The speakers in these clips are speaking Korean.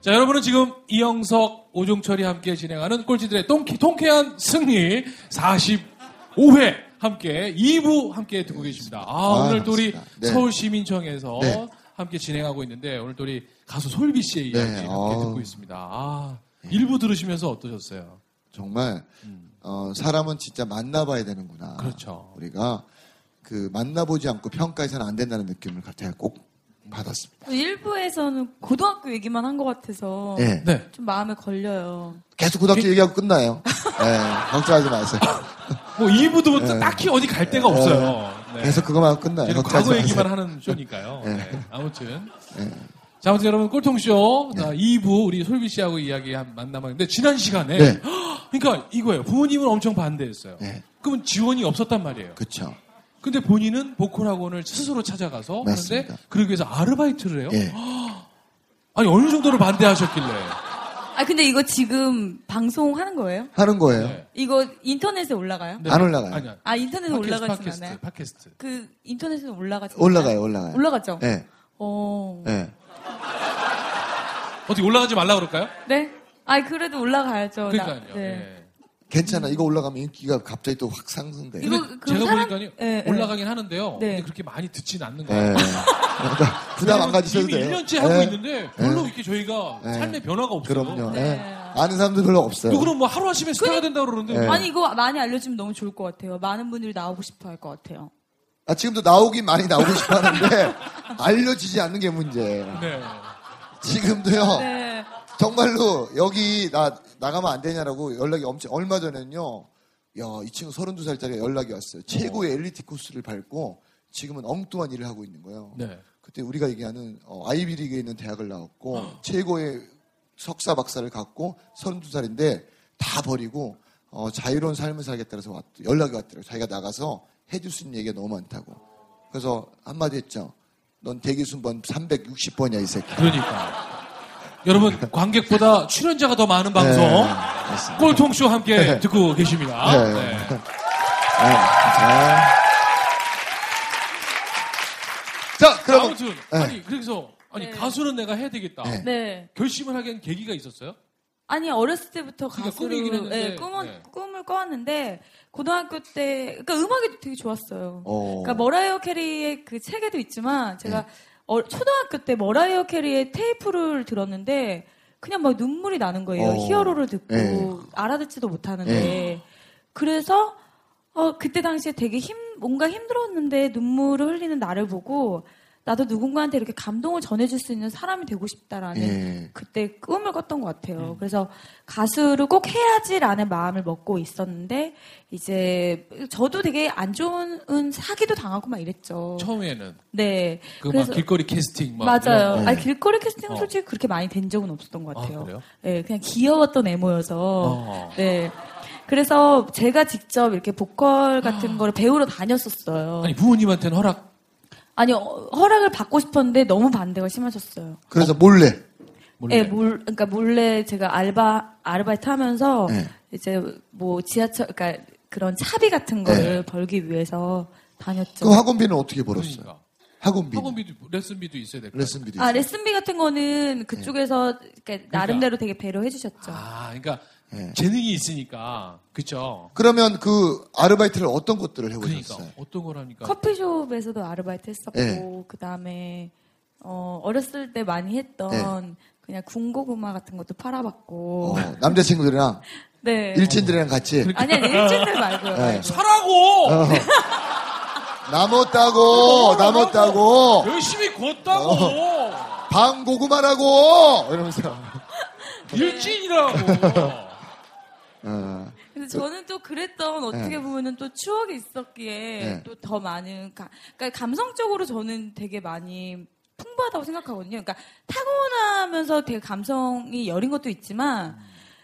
자, 여러분은 지금 이영석, 오종철이 함께 진행하는 꼴찌들의 똥키, 통쾌한 승리 45회 함께 2부 함께 듣고 계십니다. 아, 아, 오늘 또 우리. 네. 서울시민청에서 네. 함께 진행하고 있는데 오늘 또 우리 가수 솔비 씨의 이야기 네, 함께 어. 듣고 있습니다. 아, 일부 들으시면서 어떠셨어요? 정말 어, 사람은 진짜 만나봐야 되는구나. 그렇죠. 우리가 그 만나보지 않고 평가해서는 안 된다는 느낌을 제가 꼭 받았습니다. 일부에서는 고등학교 얘기만 한 것 같아서 네. 네. 좀 마음에 걸려요. 계속 고등학교 얘기하고 끝나요. 네, 걱정하지 마세요. 뭐 2부도 네. 딱히 어디 갈 데가 없어요. 네. 계속 그거만 하고 끝나요. 과거 마세요. 얘기만 하는 쇼니까요. 네. 네. 아무튼. 네. 자, 아무튼 여러분, 꼴통쇼 2부 우리 솔비 씨하고 이야기 한 만남하는데 지난 시간에. 네. 그러니까 이거예요. 부모님은 엄청 반대했어요. 네. 그러면 지원이 없었단 말이에요. 그쵸. 근데 본인은 보컬 학원을 스스로 찾아가서 맞습니다. 하는데 그러기 위해서 아르바이트를 해요. 예. 아니 어느 정도로 반대하셨길래? 아 근데 이거 지금 방송하는 거예요? 하는 거예요. 네. 이거 인터넷에 올라가요? 네. 안 올라가요. 아니야. 아 인터넷에 올라가진 팟캐스트, 않아요? 팟캐스트. 그 인터넷에 올라가지 올라가요, 올라가요. 올라갔죠? 네. 어. 네. 어떻게 올라가지 말라 그럴까요? 네? 아 그래도 올라가야죠. 나- 그러니까요. 네. 예. 괜찮아. 이거 올라가면 인기가 갑자기 또 확 상승돼. 이거 제가 사람- 보니까요 네, 네. 올라가긴 하는데요. 네. 근데 그렇게 많이 듣진 않는 네. 거예요. 그러니까 부담 안 가지셔도 이미 돼요. 1년째 하고 네. 있는데 별로 이렇게 저희가 네. 삶의 변화가 없어요. 그럼요. 네. 네. 아는 사람들 별로 없어요. 또 그럼 뭐 하루 하시면 스타가 된다 그러는데 네. 아니 이거 많이 알려주면 너무 좋을 것 같아요. 많은 분들이 나오고 싶어 할 것 같아요. 아, 지금도 나오긴 많이 나오고 싶어 하는데, 알려지지 않는 게 문제예요. 네. 지금도요, 네. 정말로 여기 나, 나가면 안 되냐라고 연락이 엄청, 얼마 전에는요, 야, 이 친구 32살짜리 연락이 왔어요. 최고의 엘리트 코스를 밟고, 지금은 엉뚱한 일을 하고 있는 거예요. 네. 그때 우리가 얘기하는 어, 아이비리그에 있는 대학을 나왔고, 최고의 석사 박사를 갖고, 32살인데, 다 버리고, 어, 자유로운 삶을 살겠다고 왔, 연락이 왔더라고요. 자기가 나가서 해줄 수 있는 얘기가 너무 많다고. 그래서 한마디 했죠. 넌 대기 순번 360번이야, 이 새끼. 그러니까. 여러분, 관객보다 출연자가 더 많은 방송, 네. 꼴통쇼 함께 네. 듣고 계십니다. 네. 네. 네. 자. 자, 그러면 아무튼, 네. 아니, 그래서, 아니, 네. 가수는 내가 해야 되겠다. 네. 네. 결심을 하게 한 계기가 있었어요? 아니 어렸을 때부터 그러니까 했는데, 네, 꿈은, 네. 꿈을 꿔왔는데 고등학교 때 그러니까 음악이 되게 좋았어요. 어. 그러니까 머라이어 캐리의 그 책에도 있지만 제가 네. 어, 초등학교 때 머라이어 캐리의 테이프를 들었는데 그냥 막 눈물이 나는 거예요. 어. Hero를 듣고 네. 알아듣지도 못하는데 네. 그래서 어, 그때 당시에 되게 힘 뭔가 힘들었는데 눈물을 흘리는 나를 보고 나도 누군가한테 이렇게 감동을 전해줄 수 있는 사람이 되고 싶다라는 예. 그때 꿈을 꿨던 것 음. 같아요. 그래서 가수를 꼭 해야지라는 마음을 먹고 있었는데 이제 저도 되게 안 좋은 사기도 당하고 막 이랬죠. 처음에는. 네. 그 막 길거리 캐스팅 막. 맞아요. 네. 아니 길거리 캐스팅은 어. 솔직히 그렇게 많이 된 적은 없었던 것 아, 같아요. 그래요? 네, 그냥 귀여웠던 애모여서. 어. 네. 그래서 제가 직접 이렇게 보컬 같은 거를 배우러 다녔었어요. 아. 아니, 부모님한테는 허락. 아니, 어, 허락을 받고 싶었는데 너무 반대가 심하셨어요. 그래서 몰래. 몰래. 네, 몰, 그러니까 몰래 제가 알바, 아르바이트 하면서 네. 이제 뭐 지하철, 그러니까 그런 차비 같은 거를 벌기 위해서 다녔죠. 그 학원비는 어떻게 벌었어요? 그러니까. 학원비. 학원비도, 레슨비도 있어야 될 거예요. 레슨비도 아, 있어요. 레슨비 같은 거는 그쪽에서 이렇게 나름대로 되게 배려해 주셨죠. 아, 그러니까 네. 재능이 있으니까. 그쵸? 그러면 그 아르바이트를 어떤 것들을 그러니까. 해보셨어요? 어떤 걸 합니까? 커피숍에서도 아르바이트 했었고, 네. 그 다음에, 어, 어렸을 때 많이 했던 그냥 군고구마 같은 것도 팔아봤고, 어, 남자친구들이랑 네. 일진들이랑 같이. 아니, 아니, 일진들 말고요. 네. 사라고! 어. 남았다고, 남았다고, 열심히 걷다고 방 고구마라고! 이러면서. 일진이라고. 어, 그래서 저는 또 그랬던 어떻게 네. 보면은 또 추억이 있었기에 네. 또더 많은 가, 그러니까 감성적으로 저는 되게 많이 풍부하다고 생각하거든요. 그러니까 타고나면서 되게 감성이 여린 것도 있지만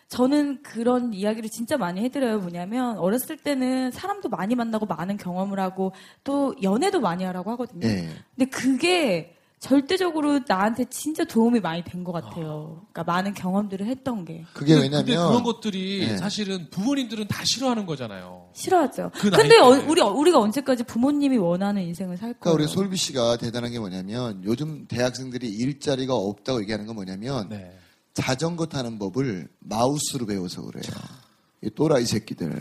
저는 그런 이야기를 진짜 많이 해드려요. 뭐냐면 어렸을 때는 사람도 많이 만나고 많은 경험을 하고 또 연애도 많이 하라고 하거든요. 예. 근데 그게 절대적으로 나한테 진짜 도움이 많이 된 것 같아요. 그러니까 많은 경험들을 했던 게 그게 근데, 왜냐면. 근데 그런 것들이 네. 사실은 부모님들은 다 싫어하는 거잖아요. 싫어하죠. 그 근데 때. 어, 우리 우리가 언제까지 부모님이 원하는 인생을 살 그러니까? 우리 솔비 씨가 대단한 게 뭐냐면 요즘 대학생들이 일자리가 없다고 얘기하는 건 뭐냐면 네. 자전거 타는 법을 마우스로 배워서 그래요. 이 또라이 새끼들.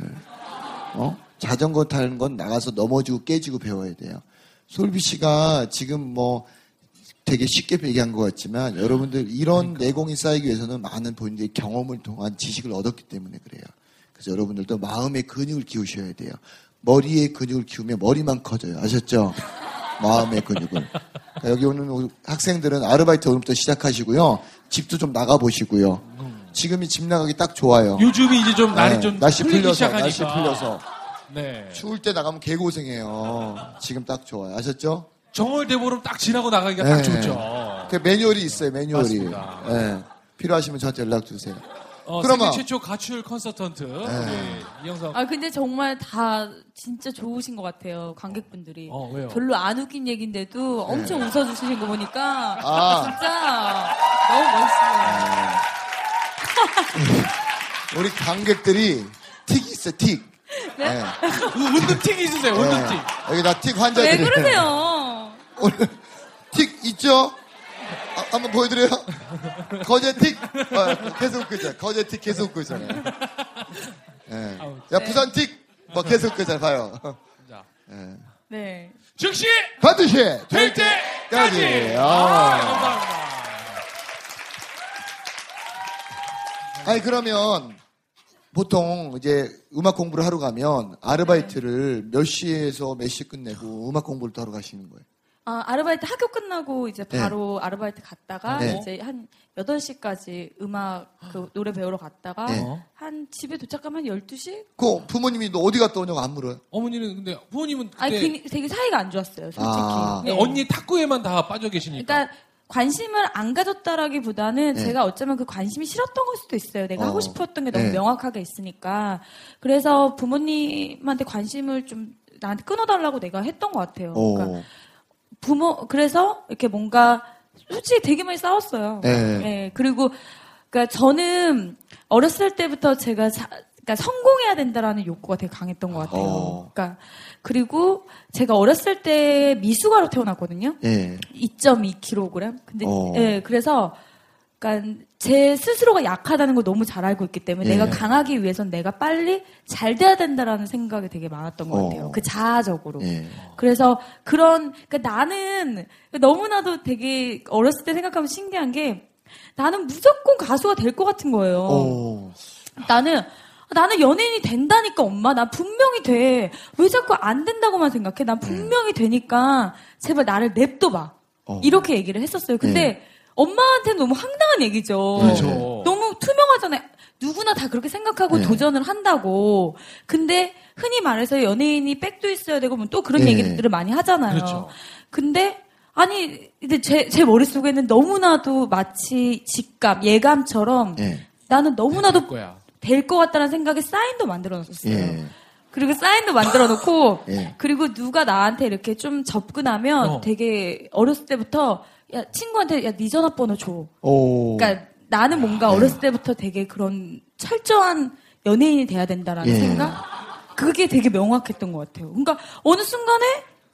어? 자전거 타는 건 나가서 넘어지고 깨지고 배워야 돼요. 솔비 씨가 지금 뭐 되게 쉽게 얘기한 것 같지만 여러분들 이런 내공이 쌓이기 위해서는 많은 본인들의 경험을 통한 지식을 얻었기 때문에 그래요. 그래서 여러분들도 마음의 근육을 키우셔야 돼요. 머리의 근육을 키우면 머리만 커져요. 아셨죠? 마음의 근육을. 그러니까 여기 오는 학생들은 아르바이트 오늘부터 시작하시고요. 집도 좀 나가 보시고요. 지금이 집 나가기 딱 좋아요. 요즘이 이제 좀 날이 네, 좀 날씨 풀려서 시작하니까. 날씨 풀려서 네. 추울 때 나가면 개고생해요. 지금 딱 좋아요. 아셨죠? 정월 대보름 딱 지나고 나가기가 네. 딱 좋죠. 그 매뉴얼이 있어요. 매뉴얼이. 맞습니다. 예. 필요하시면 저한테 연락 주세요. 어, 그러면- 세계 최초 가출 컨설턴트 우리 이영석. 아 근데 정말 다 진짜 좋으신 것 같아요 관객분들이. 어 왜요? 별로 안 웃긴 얘기인데도 엄청 웃어주시는 거 보니까 네. 아. 진짜 너무 멋있어요. 우리 관객들이 틱이 있어요. 틱. 네? 예. 운동 틱 있으세요. 운동 예. 틱. 여기 다틱왜 환자들이. 그러세요? 오늘 틱 있죠? 아, 한번 보여드려요? 거제 틱. 어, 계속 웃고 있잖아요. 거제 틱 계속 웃고 있잖아요. 예. 야, 부산 틱. 뭐 계속 웃고 있잖아요. 봐요. 자, 예. 네. 즉시 반드시 될 때까지. 아, 아. 감사합니다. 아니 그러면 보통 이제 음악 공부를 하러 가면 아르바이트를 몇 시에서 몇 시 끝내고 음악 공부를 또 하러 가시는 거예요. 아, 아르바이트 학교 끝나고 이제 바로 아르바이트 갔다가 네. 이제 한 8시까지 음악 그 노래 배우러 갔다가 네. 한 집에 도착하면 12시? 그 부모님이 너 어디 갔다 오냐고 안 물어요. 어머니는 근데 부모님은 그때 아니 그, 되게 사이가 안 좋았어요, 솔직히. 아. 네. 언니 탁구에만 다 빠져 계시니까. 그러니까 관심을 안 가졌다라기보다는 네. 제가 어쩌면 그 관심이 싫었던 걸 수도 있어요. 내가 어. 하고 싶었던 게 너무 네. 명확하게 있으니까. 그래서 부모님한테 관심을 좀 나한테 끊어달라고 내가 했던 것 같아요. 오. 그러니까 부모 그래서 이렇게 뭔가 솔직히 되게 많이 싸웠어요. 네. 예, 그리고 그러니까 저는 어렸을 때부터 제가 자- 그러니까 성공해야 된다라는 욕구가 되게 강했던 것 같아요. 어. 그러니까 그리고 제가 어렸을 때 미숙아로 태어났거든요. 예. 2.2kg. 근데 어. 예, 그래서 그러니까 제 스스로가 약하다는 걸 너무 잘 알고 있기 때문에 예. 내가 강하기 위해선 내가 빨리 잘 돼야 된다라는 생각이 되게 많았던 것 어. 같아요. 그 자아적으로. 예. 그래서 그런 그러니까 나는 너무나도 되게 어렸을 때 생각하면 신기한 게 나는 무조건 가수가 될 것 같은 거예요. 오. 나는 나는 연예인이 된다니까 엄마 나 분명히 돼. 왜 자꾸 안 된다고만 생각해? 난 분명히 되니까 제발 나를 냅둬봐. 어. 이렇게 얘기를 했었어요. 근데 네. 엄마한테는 너무 황당한 얘기죠. 그렇죠. 너무 투명하잖아요. 누구나 다 그렇게 생각하고 네. 도전을 한다고. 근데 흔히 말해서 연예인이 백도 있어야 되고 뭐 또 그런 네. 얘기들을 많이 하잖아요. 그렇죠. 근데 아니 이제 제, 제 머릿속에는 너무나도 마치 직감, 예감처럼 예. 나는 너무나도 될 것 같다는 생각에 사인도 만들어 놨었어요. 예. 그리고 사인도 만들어 놓고 예. 그리고 누가 나한테 이렇게 좀 접근하면 어. 되게 어렸을 때부터 야 친구한테 야네 전화번호 줘. 오. 그러니까 나는 뭔가 네. 어렸을 때부터 되게 그런 철저한 연예인이 돼야 된다라는 예. 생각? 그게 되게 명확했던 것 같아요. 그러니까 어느 순간에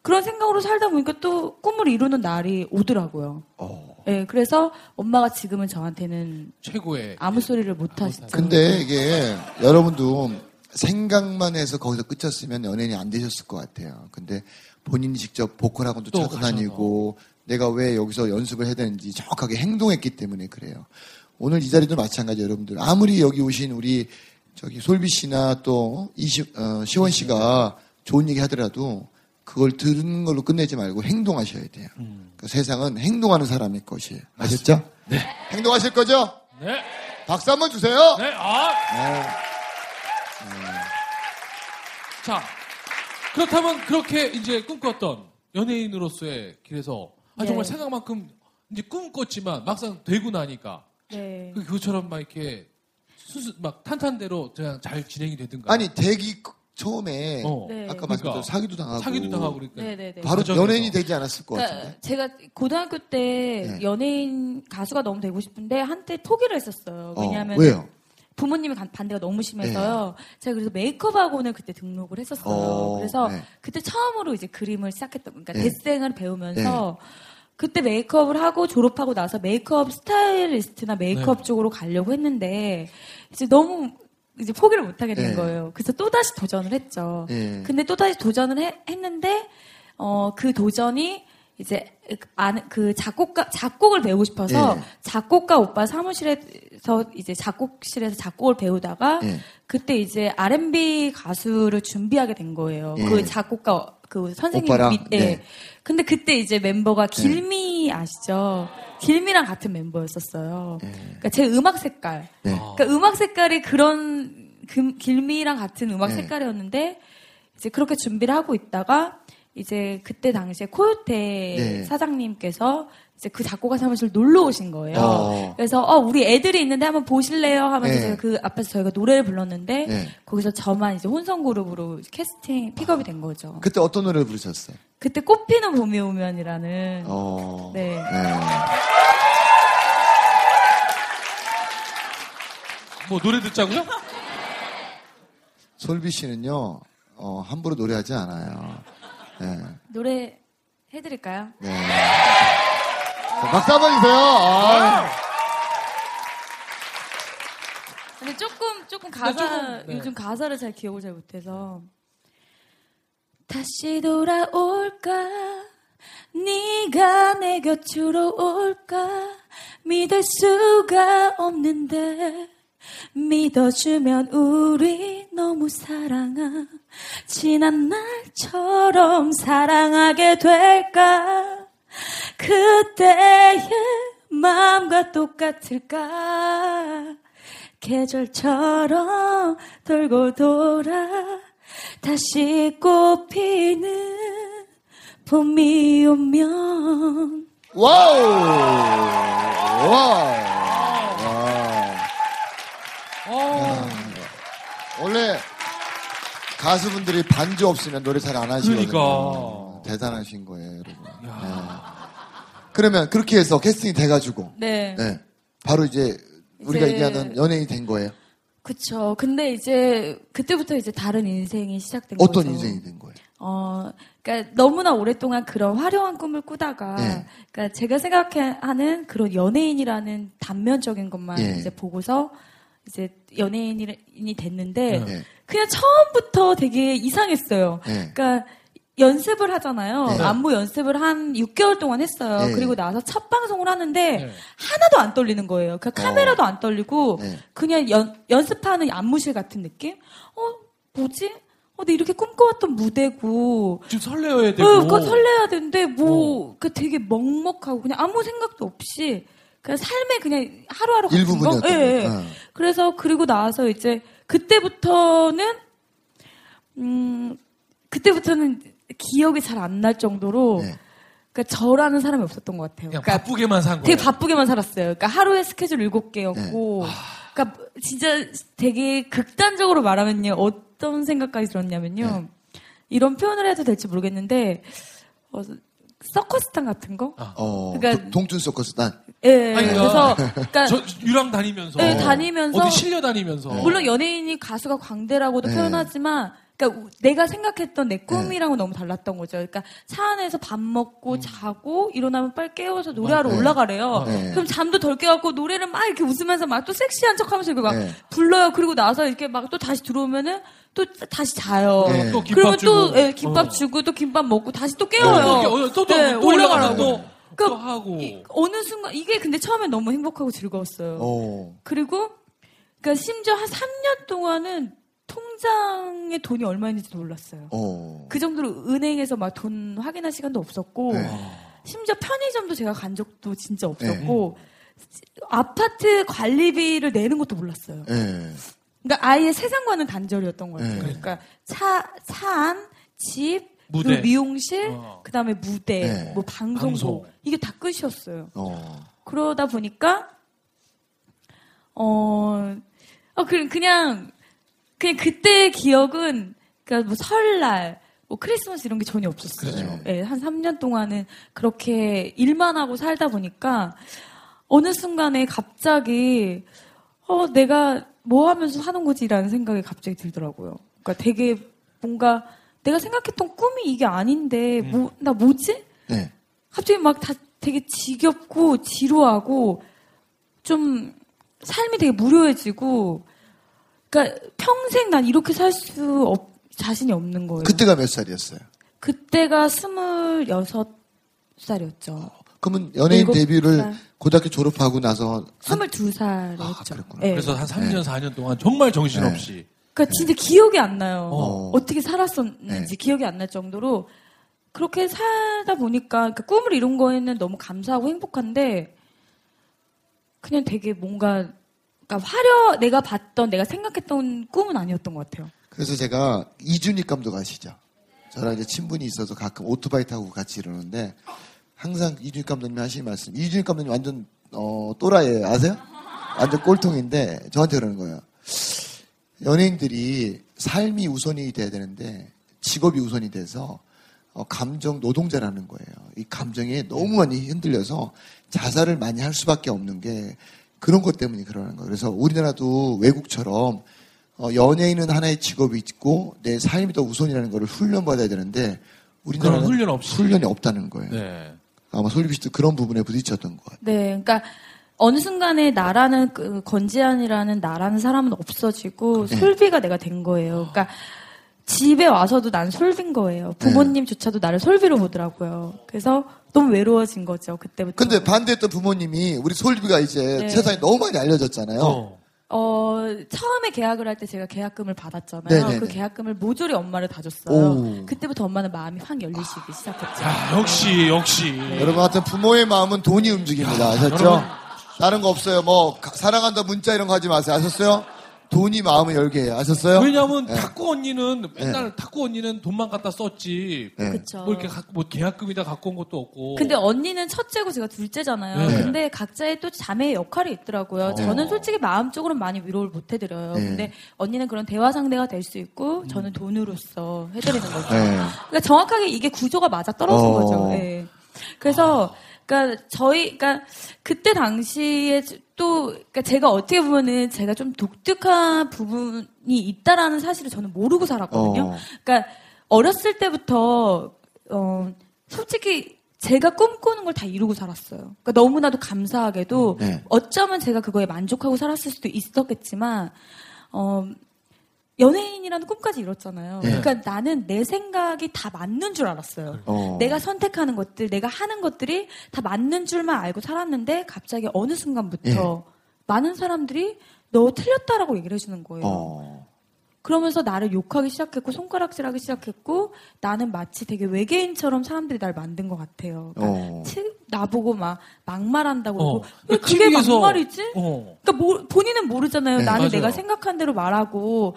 그런 생각으로 살다 보니까 또 꿈을 이루는 날이 오더라고요. 어. 예, 그래서 엄마가 지금은 저한테는 최고의 아무 소리를 못 하시죠. 근데 이게 여러분도 생각만 해서 거기서 끝쳤으면 연예인이 안 되셨을 것 같아요. 근데 본인이 직접 보컬학원도 또 찾아다니고 내가 왜 여기서 연습을 해야 되는지 정확하게 행동했기 때문에 그래요. 오늘 이 자리도 마찬가지 여러분들 아무리 여기 오신 우리 저기 솔비 씨나 또 이시 어, 시원 씨가 좋은 얘기 하더라도 그걸 들은 걸로 끝내지 말고 행동하셔야 돼요. 음. 그 세상은 행동하는 사람의 것이에요. 아셨죠? 네. 행동하실 거죠? 네. 박수 한번 주세요. 네. 아. 네. 자, 그렇다면 그렇게 이제 꿈꿨던 연예인으로서의 길에서 아, 네. 정말 생각만큼 이제 꿈꿨지만 막상 되고 나니까 네. 그- 그것처럼 막 이렇게 수수 막 탄탄대로 그냥 잘 진행이 되든가. 아니 대기 그- 처음에 어. 네. 아까 그러니까. 말씀드린 사기도 당하고 사기도 당하고 그러니까. 네네네. 바로 과정에서. 연예인이 되지 않았을 것 그러니까 같은데. 제가 고등학교 때 네. 연예인 가수가 너무 되고 싶은데 한때 포기를 했었어요. 왜냐하면 어, 왜요? 부모님의 간- 반대가 너무 심해서요. 제가 그래서 메이크업 학원을 그때 등록을 했었어요. 어, 그래서 네. 그때 처음으로 이제 그림을 시작했던, 그러니까 네. 데스생을 배우면서 그때 메이크업을 하고 졸업하고 나서 메이크업 스타일리스트나 메이크업 네. 쪽으로 가려고 했는데 이제 너무 이제 포기를 못 하게 된 네. 거예요. 그래서 또 다시 도전을 했죠. 예. 근데 또 다시 도전을 해- 했는데 어 그 도전이 이제 안- 그 작곡가 작곡을 배우고 싶어서 예. 작곡가 오빠 사무실에서 이제 작곡실에서 작곡을 배우다가 예. 그때 이제 R&B 가수를 준비하게 된 거예요. 예. 그 작곡가 그 선생님 오빠랑? 밑 예. 네. 근데 그때 이제 멤버가 길미 아시죠? 길미랑 같은 멤버였었어요. 그러니까 제 음악 색깔. 네. 아. 그러니까 음악 색깔이 그런 금- 길미랑 같은 음악 네. 색깔이었는데 이제 그렇게 준비를 하고 있다가 이제 그때 당시에 코요테 네. 사장님께서 이제 그 작곡가 사무실 놀러 오신 거예요. 어. 그래서 어 우리 애들이 있는데 한번 보실래요? 하면서 네. 제가 그 앞에서 저희가 노래를 불렀는데 네. 거기서 저만 이제 혼성 그룹으로 캐스팅 픽업이 된 거죠. 그때 어떤 노래를 부르셨어요? 그때 꽃피는 봄이 오면이라는 어. 네. 뭐 노래 듣자고요? 솔비 씨는요, 어, 함부로 노래하지 않아요. 네. 노래 해드릴까요? 네. 자, 박수 한번 주세요. 아. 근데 조금 조금 가사 조금, 네. 요즘 가사를 잘 기억을 잘 못해서 다시 돌아올까 네가 내 곁으로 올까 믿을 수가 없는데 믿어주면 우리 너무 사랑하 지난 날처럼 사랑하게 될까 그때의 마음과 똑같을까 계절처럼 돌고 돌아 다시 꽃피는 봄이 오면 와우! 와우! 와우. 어. 원래 가수분들이 반주 없으면 노래 잘 안 하시거든요. 그러니까. 대단하신 거예요, 여러분. 네. 그러면 그렇게 해서 캐스팅이 돼가지고, 네 네. 바로 이제 우리가 이제- 얘기하는 연예인이 된 거예요. 그쵸 근데 이제 그때부터 이제 다른 인생이 시작된 어떤 거죠 인생이 된 거예요? 어, 그러니까 너무나 오랫동안 그런 화려한 꿈을 꾸다가, 예. 그러니까 제가 생각하는 그런 연예인이라는 단면적인 것만 예. 이제 보고서 이제 연예인이 됐는데, 예. 그냥 처음부터 되게 이상했어요. 예. 그러니까 연습을 하잖아요. 네. 안무 연습을 한 6개월 동안 했어요. 네. 그리고 나서 첫 방송을 하는데 네. 하나도 안 떨리는 거예요. 그 카메라도 안 떨리고 네. 그냥 연, 연습하는 안무실 같은 느낌? 어, 뭐지? 어, 근데 이렇게 꿈꿔왔던 무대고 좀 설레어야 되고. 어, 그 설레야 되는데 뭐, 그 되게 먹먹하고 그냥 아무 생각도 없이 그냥 삶의 그냥 하루하루 일부분이었던 거. 예, 예. 어. 그래서 그리고 나서 이제 그때부터는 음 그때부터는 기억이 잘 안 날 정도로 네. 그러니까 저라는 사람이 없었던 것 같아요. 그냥 그러니까 바쁘게만 산 거예요. 되게 바쁘게만 살았어요. 그러니까 하루에 스케줄 일곱 네. 개였고, 그러니까 진짜 되게 극단적으로 말하면요, 어떤 생각까지 들었냐면요, 네. 이런 표현을 해도 될지 모르겠는데, 어, 서커스탄 같은 거? 어, 그러니까- 도- 동준 서커스단. 예, 아니, 그래서, 그러니까 저 유랑 다니면서. 네, 다니면서 어디 실려 다니면서. 물론 연예인이 가수가 광대라고도 네. 표현하지만, 그러니까 내가 생각했던 내 꿈이랑은 너무 달랐던 거죠. 그러니까 차 안에서 밥 먹고 자고 일어나면 빨리 깨워서 노래하러 네. 올라가래요. 네. 그럼 잠도 덜 깨갖고 노래를 막 이렇게 웃으면서 막 또 섹시한 척하면서 이렇게 막 네. 불러요. 그리고 나서 이렇게 막 또 다시 들어오면은 또 다시 자요. 네. 또 김밥 그러면 또 주고. 예, 김밥 어. 주고 또 김밥 먹고 다시 또 또, 깨워요. 또, 또, 또, 네, 또 올라가라고. 올라가라고. 또, 또 그러니까 하고. 이- 어느 순간 이게 근데 처음엔 너무 행복하고 즐거웠어요. 어. 그리고 그러니까 심지어 한 3년 동안은 통장에 돈이 얼마 있는지도 몰랐어요. 어. 그 정도로 은행에서 막 돈 확인할 시간도 없었고 네. 심지어 편의점도 제가 간 적도 진짜 없었고 아파트 관리비를 내는 것도 몰랐어요. 예. 그러니까 아예 세상과는 단절이었던 것 같아요. 네. 그러니까 차, 차 안, 집, 무대. 그리고 미용실, 어. 그다음에 무대, 네. 뭐 방송국 방송. 이게 다 끝이었어요. 어. 그러다 보니까 어, 어 그, 그냥 그냥 그때의 기억은 그러니까 뭐 설날, 뭐 크리스마스 이런 게 전혀 없었어요. 그렇죠. 예, 한 3년 동안은 그렇게 일만 하고 살다 보니까 어느 순간에 갑자기 어 내가 뭐 하면서 사는 거지라는 생각이 갑자기 들더라고요. 그러니까 되게 뭔가 내가 생각했던 꿈이 이게 아닌데 뭐 나 뭐지? 네. 갑자기 막 다 되게 지겹고 지루하고 좀 삶이 되게 무료해지고 그러니까 평생 난 이렇게 살 수 없, 자신이 없는 거예요. 그때가 몇 살이었어요? 그때가 스물여섯 살이었죠. 그러면 연예인 일곱 데뷔를 살. 고등학교 졸업하고 나서 스물두 살에 아, 했죠. 그랬구나. 예. 그래서 한 3년, 4년 동안 정말 정신없이. 그러니까 진짜 기억이 안 나요. 어. 어. 떻게 살았었는지 네. 기억이 안 날 정도로 그렇게 살다 보니까 그 꿈을 이룬 거에는 너무 감사하고 행복한데 그냥 되게 뭔가 그러니까 화려 내가 봤던 내가 생각했던 꿈은 아니었던 것 같아요. 그래서 제가 이준익 감독 아시죠? 저랑 이제 친분이 있어서 가끔 오토바이 타고 같이 이러는데 항상 이준익 감독님 하시는 말씀. 이준익 감독님 완전 어, 또라이예요. 아세요? 완전 꼴통인데 저한테 그러는 거예요. 연예인들이 삶이 우선이 돼야 되는데 직업이 우선이 돼서 어, 감정 노동자라는 거예요. 이 감정에 너무 많이 흔들려서 자살을 많이 할 수밖에 없는 게 그런 것 때문에 그러는 거예요. 그래서 우리나라도 외국처럼 어, 연예인은 하나의 직업이 있고 내 삶이 더 우선이라는 거를 훈련받아야 되는데 우리나라는 훈련 없이. 훈련이 없다는 거예요. 네. 아마 솔리비 씨도 그런 부분에 부딪혔던 것 같아요. 네, 그러니까 어느 순간에 나라는 그 건지안이라는 나라는 사람은 없어지고 네. 솔비가 내가 된 거예요. 그러니까 집에 와서도 난 솔비인 거예요. 부모님조차도 나를 솔비로 보더라고요. 그래서 너무 외로워진 거죠 그때부터. 근데 반대했던 부모님이 우리 솔비가 이제 네. 세상에 너무 많이 알려졌잖아요. 어. 어, 처음에 계약을 할 때 제가 계약금을 받았잖아요. 네네네. 그 계약금을 모조리 엄마를 다 줬어요. 오. 그때부터 엄마는 마음이 확 열리시기 시작했죠. 야, 역시, 역시. 여러분 하여튼 부모의 마음은 돈이 움직입니다. 아셨죠? 여러분. 다른 거 없어요. 뭐 가- 사랑한다 문자 이런 거 하지 마세요. 아셨어요? 돈이 마음을 열게 해요. 아셨어요? 왜냐하면 네. 탁구 언니는 맨날 탁구 언니는 돈만 갖다 썼지. 네. 그쵸. 뭐 이렇게 가- 뭐 계약금이다 갖고 온 것도 없고. 근데 언니는 첫째고 제가 둘째잖아요. 네. 근데 각자의 또 자매의 역할이 있더라고요. 저는 솔직히 마음적으로는 많이 위로를 못 해드려요. 네. 근데 언니는 그런 대화 상대가 될 수 있고 저는 돈으로서 해드리는 거죠. 네. 그러니까 정확하게 이게 구조가 맞아 떨어진 어. 거죠. 예. 그래서 그러니까 저희 그러니까 그때 당시에 또 그러니까 제가 어떻게 보면은 제가 좀 독특한 부분이 있다라는 사실을 저는 모르고 살았거든요. 어. 그러니까 어렸을 때부터 어 솔직히 제가 꿈꾸는 걸 다 이루고 살았어요. 그러니까 너무나도 감사하게도 네. 어쩌면 제가 그거에 만족하고 살았을 수도 있었겠지만 어 연예인이라는 꿈까지 이뤘잖아요. 네. 그러니까 나는 내 생각이 다 맞는 줄 알았어요. 어. 내가 선택하는 것들, 내가 하는 것들이 다 맞는 줄만 알고 살았는데 갑자기 어느 순간부터 많은 사람들이 너 틀렸다라고 얘기를 해주는 거예요. 어. 그러면서 나를 욕하기 시작했고 손가락질하기 시작했고 나는 마치 되게 외계인처럼 사람들이 날 만든 것 같아요. 그러니까 어. 치- 나보고 막 막말한다고 어. 그러고 왜 그게 TV에서 막말이지? 어. 그러니까 모- 본인은 모르잖아요. 네, 나는 맞아요. 내가 생각한 대로 말하고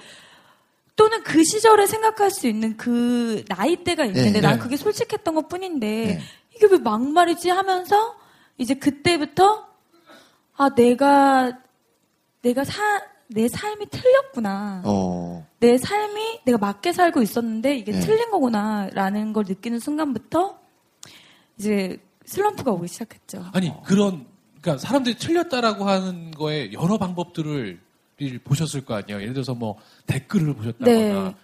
또는 그 시절에 생각할 수 있는 그 나이대가 있는데 네, 난 네. 그게 솔직했던 것 뿐인데 네. 이게 왜 막말이지 하면서 이제 그때부터 아 내가 내가 사, 내 삶이 틀렸구나. 어. 내 삶이 내가 맞게 살고 있었는데 이게 네. 틀린 거구나라는 걸 느끼는 순간부터 이제 슬럼프가 오기 시작했죠. 아니 그런 그러니까 사람들이 틀렸다라고 하는 거에 여러 방법들을 보셨을 거 아니에요. 예를 들어서 뭐 댓글을 보셨다거나 네.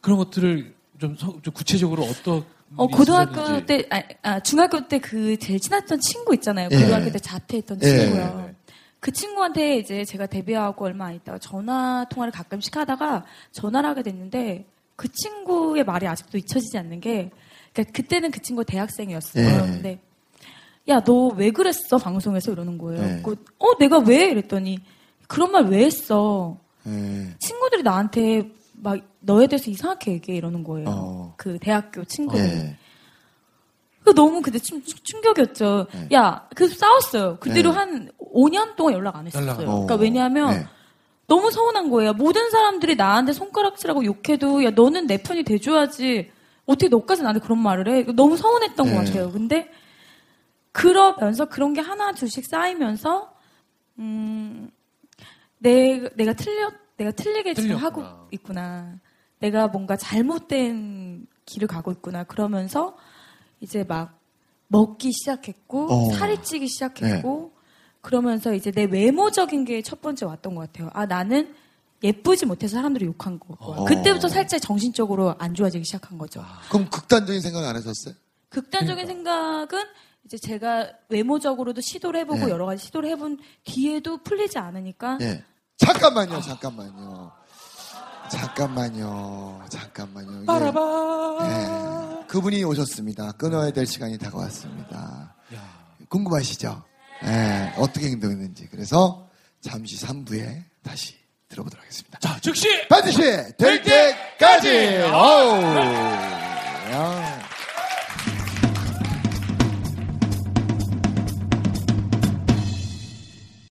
그런 것들을 좀, 서- 좀 구체적으로 어떤 어, 고등학교 있으셨는지. 때, 아, 아, 중학교 때 그 제일 친했던 친구 있잖아요. 예. 고등학교 때 자퇴했던 예. 친구요. 그 친구한테 이제 제가 데뷔하고 얼마 안 있다가 전화 통화를 가끔씩 하다가 전화를 하게 됐는데 그 친구의 말이 아직도 잊혀지지 않는 게 그러니까 그때는 그 친구가 대학생이었어요. 예. 근데 야, 너 왜 그랬어? 방송에서 이러는 거예요. 예. 그, 어, 내가 왜? 이랬더니 그런 말 왜 했어? 예. 친구들이 나한테 막 너에 대해서 이상하게 얘기해 이러는 거예요. 어. 그 대학교 친구들이. 예. 그 너무 그때 충, 충격이었죠. 네. 야, 그래서 싸웠어요. 그 뒤로 네. 한 5년 동안 연락 안 했었어요. 연락 안 그러니까 어. 왜냐하면 네. 너무 서운한 거예요. 모든 사람들이 나한테 손가락질하고 욕해도 야 너는 내 편이 돼줘야지. 어떻게 너까지 나한테 그런 말을 해? 너무 서운했던 네. 것 같아요. 근데 그러면서 그런 게 하나 둘씩 쌓이면서 음, 내, 내가 틀려 내가 틀리게 지금 틀렸구나. 하고 있구나. 내가 뭔가 잘못된 길을 가고 있구나. 그러면서 이제 막 먹기 시작했고 어. 살이 찌기 시작했고 그러면서 이제 내 외모적인 게 첫 번째 왔던 것 같아요. 아 나는 예쁘지 못해서 사람들이 욕한 거고 어. 그때부터 살짝 정신적으로 안 좋아지기 시작한 거죠. 그럼 극단적인 생각 안 했었어요? 극단적인 생각은 이제 제가 외모적으로도 시도를 해보고 네. 여러 가지 시도를 해본 뒤에도 풀리지 않으니까 예. 잠깐만요, 잠깐만요. 잠깐만요, 잠깐만요. 예. 그분이 오셨습니다. 끊어야 될 시간이 다가왔습니다. 궁금하시죠? 예, 어떻게 행동했는지. 그래서 잠시 3부에 다시 들어보도록 하겠습니다. 자, 즉시 반드시 될 때까지! 어우. 야.